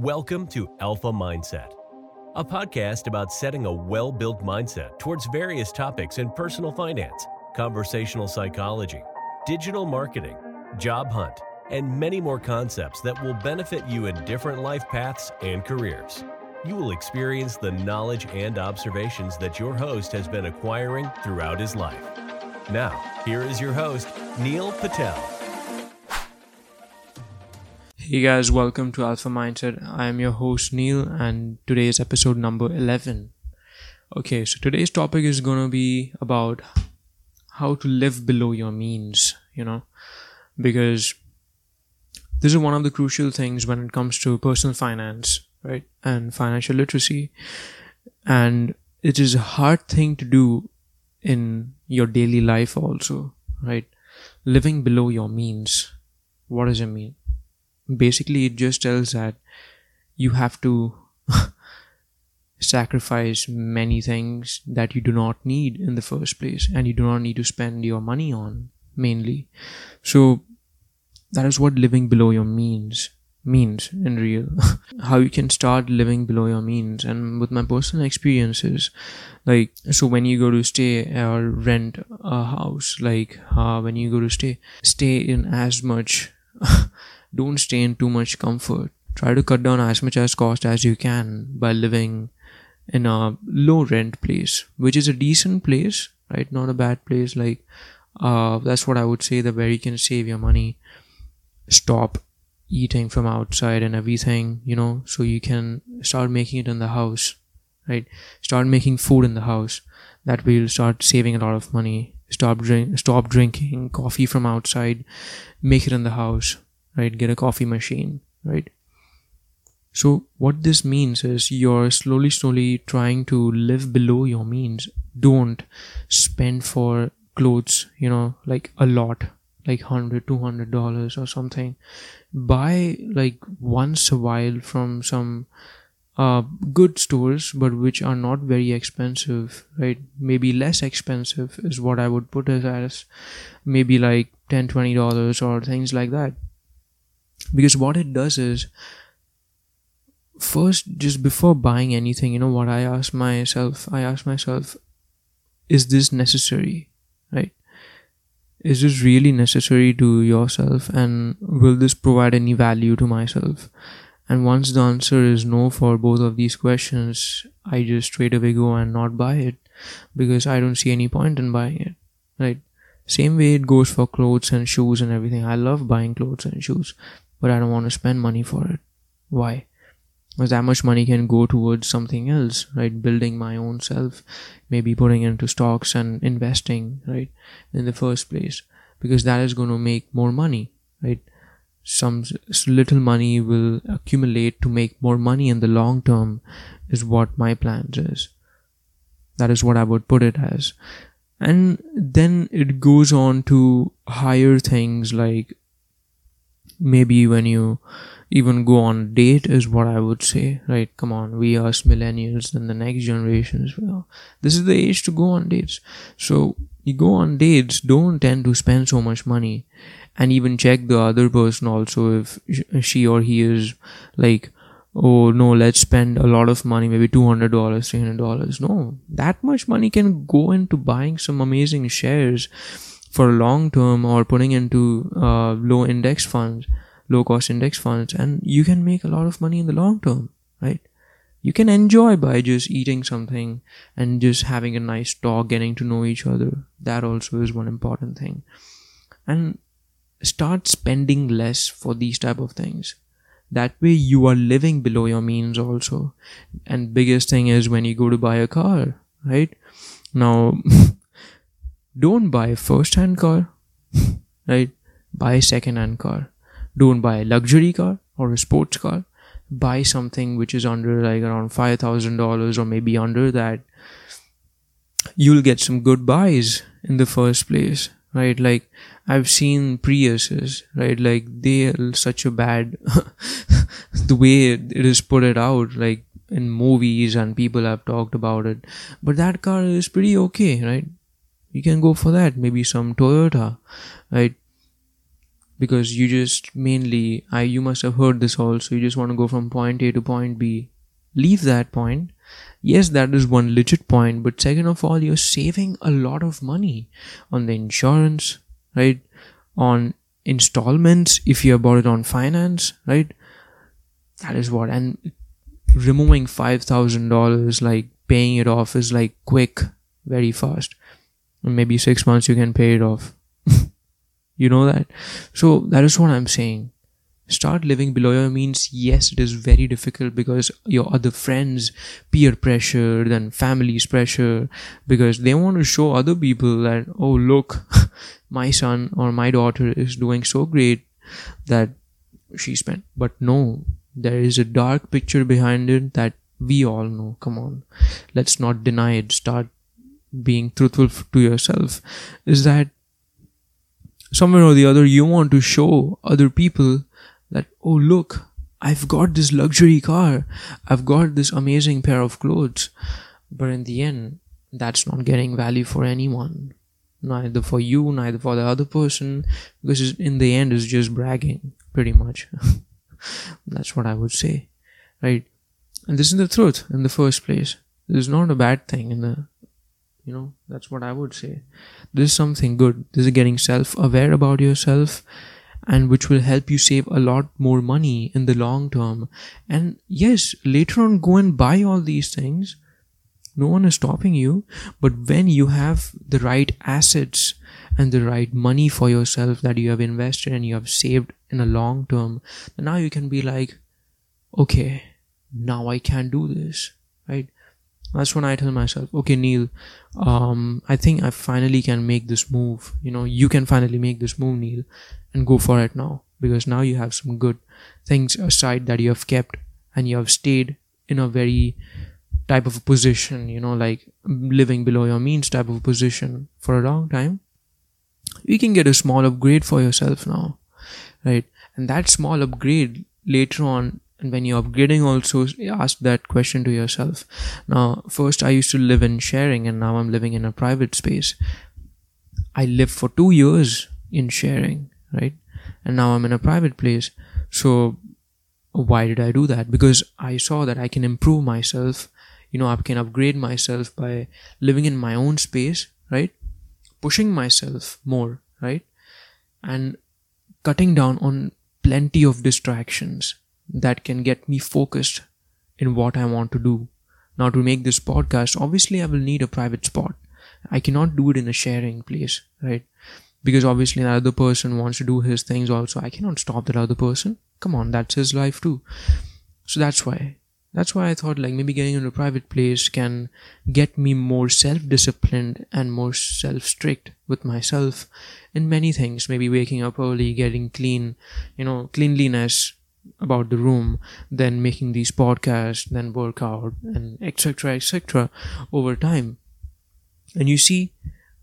Welcome to Alpha Mindset, a podcast about setting a well built mindset towards various topics in personal finance, conversational psychology, digital marketing, job hunt, and many more concepts that will benefit you in different life paths and careers. You will experience the knowledge and observations that your host has been acquiring throughout his life. Now, here is your host, Neel Patel. Hey guys, welcome to Alpha Mindset. I am your host Neel, and today is episode number 11. Okay, so today's topic is to be about how to live below your means, you know, because this is one of the crucial things when it comes to personal finance, right, and financial literacy. And it is a hard thing to do in your daily life, also, right? Living below your means. What does it mean? Basically it just tells that you have to sacrifice many things that you do not need in the first place and you do not need to spend your money on mainly. So that is what living below your means means in real. How you can start living below your means. And with my personal experiences like so when you go to stay or rent a house like uh, when you go to stay stay in as much don't stay in too much comfort. Try to cut down as much as cost as you can by living in a low rent place, which is a decent place, right? Not a bad place. Like, uh, that's what I would say the where you can save your money. Stop eating from outside and everything, you know, so you can start making it in the house, right? Start making food in the house. That way you'll start saving a lot of money. Stop drink, stop drinking coffee from outside. Make it in the house right? Get a coffee machine, right? So, what this means is you're slowly, slowly trying to live below your means. Don't spend for clothes, you know, like a lot, like hundred, two hundred dollars or something. Buy like once a while from some uh, good stores, but which are not very expensive, right? Maybe less expensive is what I would put as. Maybe like 10 20 dollars or things like that because what it does is first just before buying anything you know what i ask myself? I ask myself is this necessary? Right? Is this really necessary to yourself? And will this provide any value to myself? And once the answer is no for both of these questions i just straight away go and not buy it because i don't see any point in buying it. Right? Same way it goes for clothes and shoes and everything. I love buying clothes and shoes but I don't want to spend money for it. Why? Because that much money can go towards something else, right? Building my own self, maybe putting into stocks and investing, right? In the first place, because that is going to make more money, right? Some little money will accumulate to make more money in the long term, is what my plans is. That is what I would put it as. And then it goes on to higher things like maybe when you even go on date is what I would say, right? Come on, we us millennials and the next generations. Well, this is the age to go on dates. So you go on dates, don't tend to spend so much money, and even check the other person also if she or he is like, oh no, let's spend a lot of money, maybe two hundred dollars, three hundred dollars. No, that much money can go into buying some amazing shares for long term or putting into uh, low index funds low cost index funds and you can make a lot of money in the long term right? You can enjoy by just eating something and just having a nice talk getting to know each other. That also is one important thing. And start spending less for these type of things. That way you are living below your means also. And biggest thing is when you go to buy a car right? Now don't buy a first hand car right? Buy a second hand car. Don't buy a luxury car or a sports car. Buy something which is under like around $5000 or maybe under that. You'll get some good buys in the first place right? Like i've seen priuses right? Like they're such a bad the way it is put it out like in movies and people have talked about it. But that car is pretty okay right you can go for that. Maybe some toyota right? Because you just mainly I you must have heard this also you just want to go from point A to point B. Leave that point. Yes that is one legit point but second of all you're saving a lot of money on the insurance right? On installments if you bought it on finance right? That is what and removing $5000 like paying it off is like quick very fast maybe 6 months you can pay it off. You know that? So that is what i'm saying. Start living below your means. Yes it is very difficult because your other friends peer pressure then family's pressure because they want to show other people that oh look my son or my daughter is doing so great that she spent. But no there is a dark picture behind it that we all know. Come on. Let's not deny it. Start being truthful to yourself is that somewhere or the other you want to show other people that, oh, look, I've got this luxury car, I've got this amazing pair of clothes. But in the end, that's not getting value for anyone. Neither for you, neither for the other person, because in the end, it's just bragging, pretty much. that's what I would say, right? And this is the truth in the first place. This is not a bad thing in the you know that's what i would say this is something good this is getting self-aware about yourself and which will help you save a lot more money in the long term. And yes, later on, go and buy all these things. No one is stopping you. But when you have the right assets and the right money for yourself that you have invested and you have saved in a long term, now you can be like, okay, now I can do this, right? That's when I tell myself, okay, Neel, um, I think I finally can make this move. You know, you can finally make this move, Neel and go for it now. Because now you have some good things aside that you have kept and you have stayed in a very type of a position you know like living below your means type of position for a long time. You can get a small upgrade for yourself now right? And that small upgrade later on and when you're upgrading also ask that question to yourself. Now first i used to live in sharing and now i'm living in a private space. I lived for two years in sharing right? And now i'm in a private place. So why did i do that? Because i saw that i can improve myself. You know i can upgrade myself by living in my own space right? Pushing myself more right? And cutting down on plenty of distractions that can get me focused in what i want to do. Now to make this podcast obviously i will need a private spot. I cannot do it in a sharing place right? Because obviously that other person wants to do his things also. I cannot stop that other person. Come on that's his life too. So that's why. That's why i thought like maybe getting into a private place can get me more self-disciplined and more self-strict with myself in many things. Maybe waking up early getting clean you know cleanliness about the room then making these podcasts then work out and etc etc over time. And you see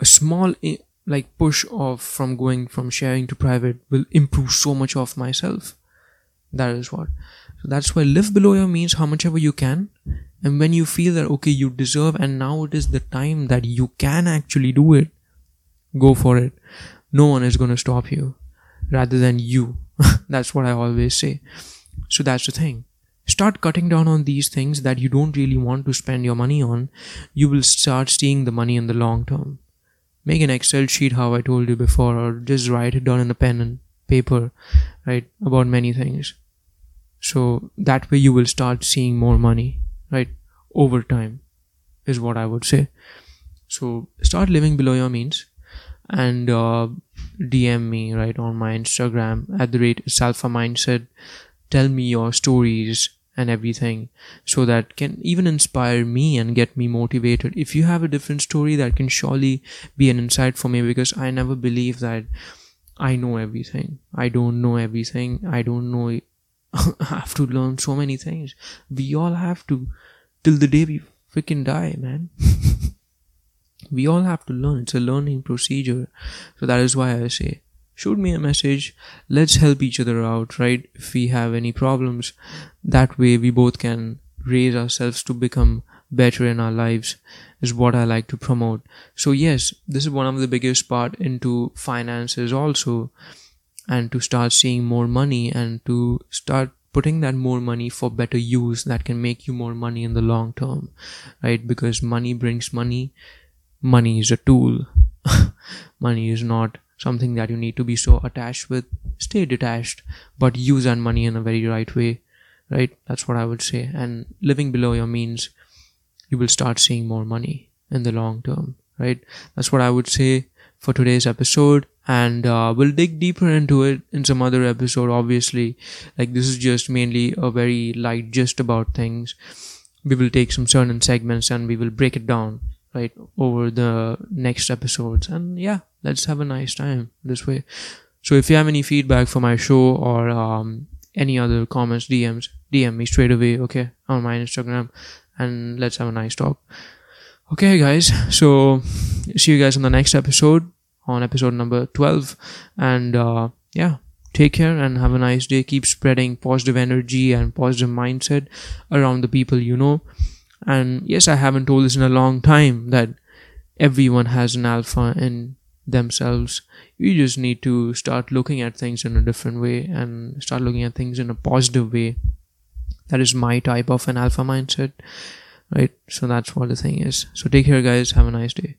a small eh, like push off from going from sharing to private will improve so much of myself. That is what. So that's why live below your means how much ever you can. And when you feel that okay you deserve and now it is the time that you can actually do it go for it. No one is going to stop you rather than you that's what i always say. So that's the thing. Start cutting down on these things that you don't really want to spend your money on. You will start seeing the money in the long term. Make an excel sheet how i told you before or just write it down in a pen and paper right about many things. So that way you will start seeing more money right over time is what i would say. So start living below your means and uh, dm me right on my instagram at the rate salfa mindset. Tell me your stories and everything so that can even inspire me and get me motivated. If you have a different story that can surely be an insight for me because i never believe that i know everything. I don't know everything. I don't know i have to learn so many things. We all have to till the day we freaking die man we all have to learn. It's a learning procedure. So that is why i say shoot me a message. Let's help each other out right? If we have any problems that way we both can raise ourselves to become better in our lives is what i like to promote. So yes this is one of the biggest part into finances also and to start seeing more money and to start putting that more money for better use that can make you more money in the long term right? Because money brings money money is a tool. Money is not something that you need to be so attached with. Stay detached but use that money in a very right way right? That's what i would say. And living below your means you will start seeing more money in the long term right? That's what i would say for today's episode. And uh, we'll dig deeper into it in some other episode obviously. Like this is just mainly a very light gist about things. We will take some certain segments and we will break it down right over the next episodes. And yeah let's have a nice time this way. So if you have any feedback for my show or um, any other comments dms dm me straight away okay on my instagram. And let's have a nice talk. Okay guys. So see you guys in the next episode on episode number 12 and uh, yeah take care and have a nice day. Keep spreading positive energy and positive mindset around the people you know and yes i haven't told this in a long time that everyone has an alpha in themselves. You just need to start looking at things in a different way and start looking at things in a positive way. That is my type of an alpha mindset right? So that's what the thing is. So take care guys. Have a nice day